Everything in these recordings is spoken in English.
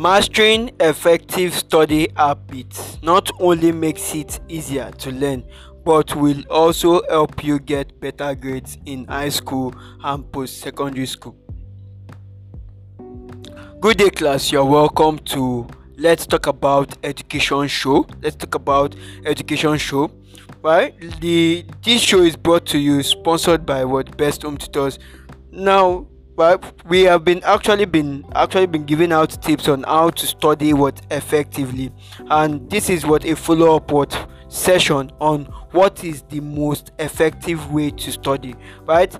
Mastering effective study habits not only makes it easier to learn but will also help you get better grades in high school and post secondary school. Good day, class. You're welcome to Let's Talk About Education Show. Let's talk about Education Show. Right? The this show is brought to you sponsored by what Best Home Tutors. Now, but we have been actually been actually been giving out tips on how to study what effectively. And this is what a follow-up what session on what is the most effective way to study right?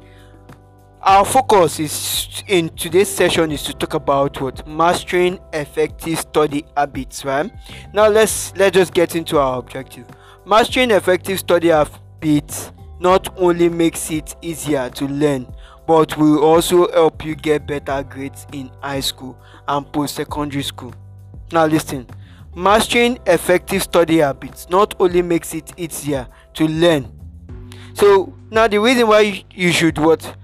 Our focus is in today's session is to talk about what? Mastering effective study habits right? Now let's let's just get into our objective. Mastering effective study habits not only makes it easier to learn but will also help you get better grades in high school and post secondary school. Now, listen mastering effective study habits not only makes it easier to learn. So, now the reason why you should what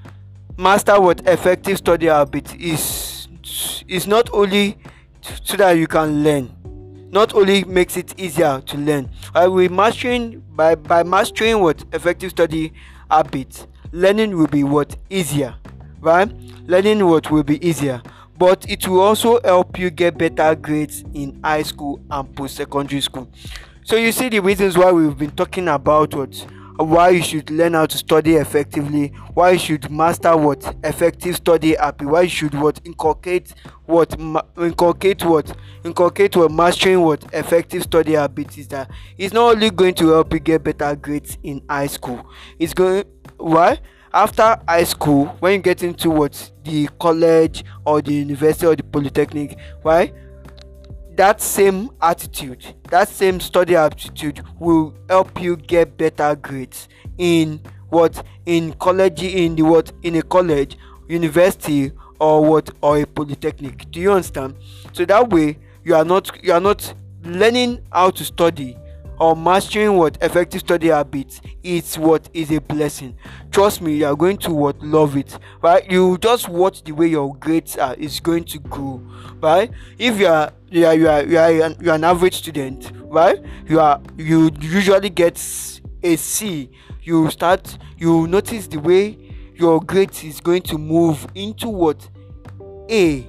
master what effective study habits is is not only so that you can learn not only makes it easier to learn by mastering by by mastering what effective study habits learning will be what? Easier right? Learning what will be easier. But it will also help you get better grades in high school and post secondary school. So you see the reasons why we've been talking about what? Why you should learn how to study effectively why you should master what? Effective study happy why you should what? Inculcate what inculcate what? Inculcate what? Mastering what? Effective study habits is that it's not only going to help you get better grades in high school. It's going why? After high school when you get into what? The college or the university or the polytechnic. Why? That same attitude that same study aptitude will help you get better grades in what? In college in the what? In a college university or what? Or a polytechnic. Do you understand? So that way you are not you are not learning how to study or mastering what effective study habits is what is a blessing. Trust me you are going to what love it right? You just watch the way your grades are is going to grow right? If you are you are you are you are an, you are an average student right? You are you usually get a c. You start you notice the way your grades is going to move into what? A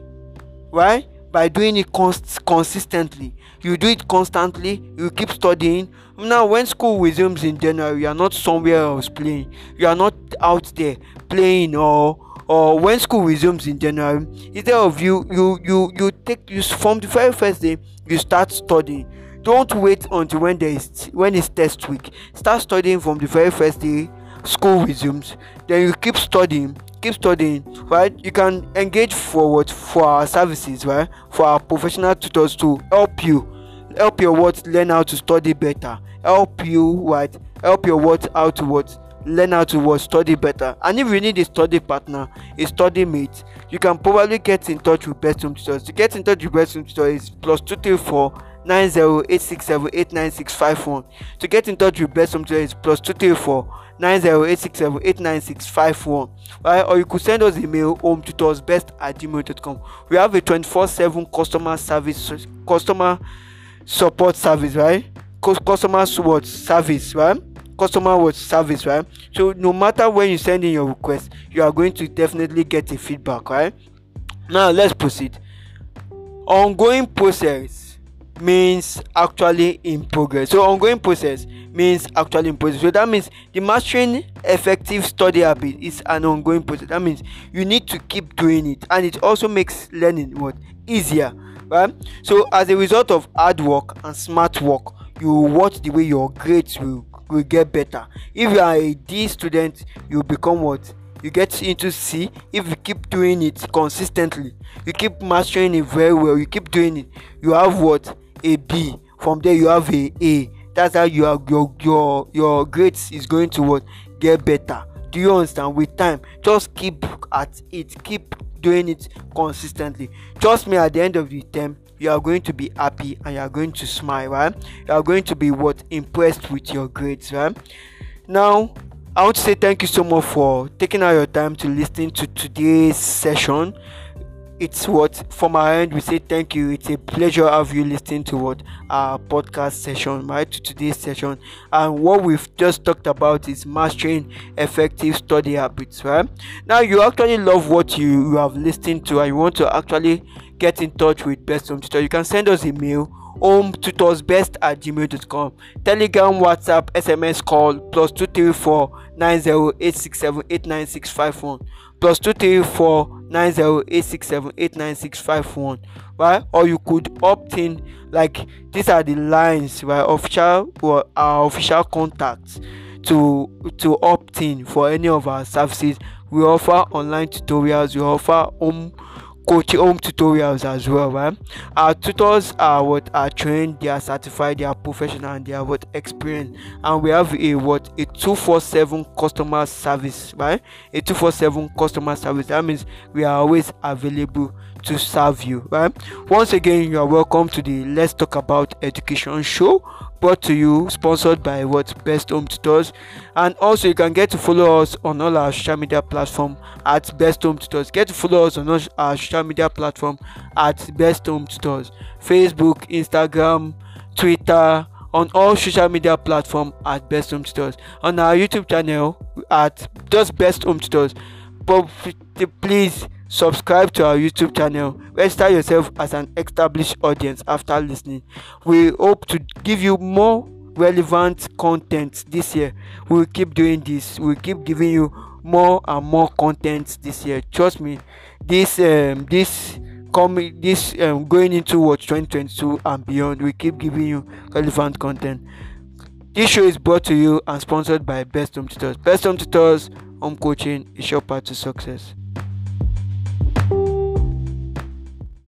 right by doing it cons- consistently. You do it constantly you keep studying. Now when school resumes in january you are not somewhere else playing. You are not out there playing or or when school resumes in january instead of you you you you take you from the very first day you start studying. Don't wait until when there is when it's test week. Start studying from the very first day school resumes. Then you keep studying keep studying right? You can engage forward for our services right? For our professional tutors to help you help your what learn how to study better. Help you right? Help your what how to what learn how to what study better. And if you need a study partner a study mate you can probably get in touch with best home tutors. To get in touch with best home tutors is plus two three four nine zero eight six seven eight nine six five one. To get in touch with best home tutors plus two three four nine zero eight six seven eight nine six five one. Right or you could send us email home tutors best at gmail.com we have a 24 7 customer service customer support service right? Customer support service right? Customer what service right? So no matter when you send in your request you are going to definitely get a feedback right? Now let's proceed. Ongoing process means actually in progress. So ongoing process means actually in process so that means the mastering effective study habit is an ongoing process. That means you need to keep doing it. And it also makes learning what? Easier right? So as a result of hard work and smart work you watch the way your grades will will get better. If you are a d student you become what? You get into c. If you keep doing it consistently you keep mastering it very well you keep doing it you have what a b. From there you have a a. That's how you are your your your grades is going to what? Get better. Do you understand? With time just keep at it. Keep doing it consistently. Trust me at the end of the term you are going to be happy and you are going to smile right? You are going to be what? Impressed with your grades right? Now i want to say thank you so much for taking out your time to listen to today's session it's what? From our end we say thank you. It's a pleasure have you listening to what? Our podcast session right? To today's session. And what we've just talked about is mastering effective study habits right? Now you actually love what you, you have listened to and you want to actually get in touch with best home tutor. You can send us email home tutors best at gmail.com telegram whatsapp sms call plus 234 90867 89651 plus 234 90867 89651 right? Or you could opt in like these are the lines right official or our official contacts to to opt in for any of our services. We offer online tutorials we offer home coaching home tutorials as well right our tutors are what? Are trained they are certified they are professional and they are what? Experienced. And we have a what? A 247 customer service right? A 247 customer service. That means we are always available to serve you right? Once again you are welcome to the let's talk about education show brought to you sponsored by what best home tutors. And also you can get to follow us on all our social media platform at best home tutors. Get to follow us on our social media platform at best home tutors. Facebook instagram twitter on all social media platform at best home tutors. On our youtube channel at just best home tutors. But please subscribe to our youtube channel. Register yourself as an established audience after listening. We hope to give you more relevant content this year. We'll keep doing this. We'll keep giving you more and more content this year. Trust me this um this coming this um going into what 2022 and beyond we keep giving you relevant content. This show is brought to you and sponsored by best home tutors. Best home tutors home coaching is your path to success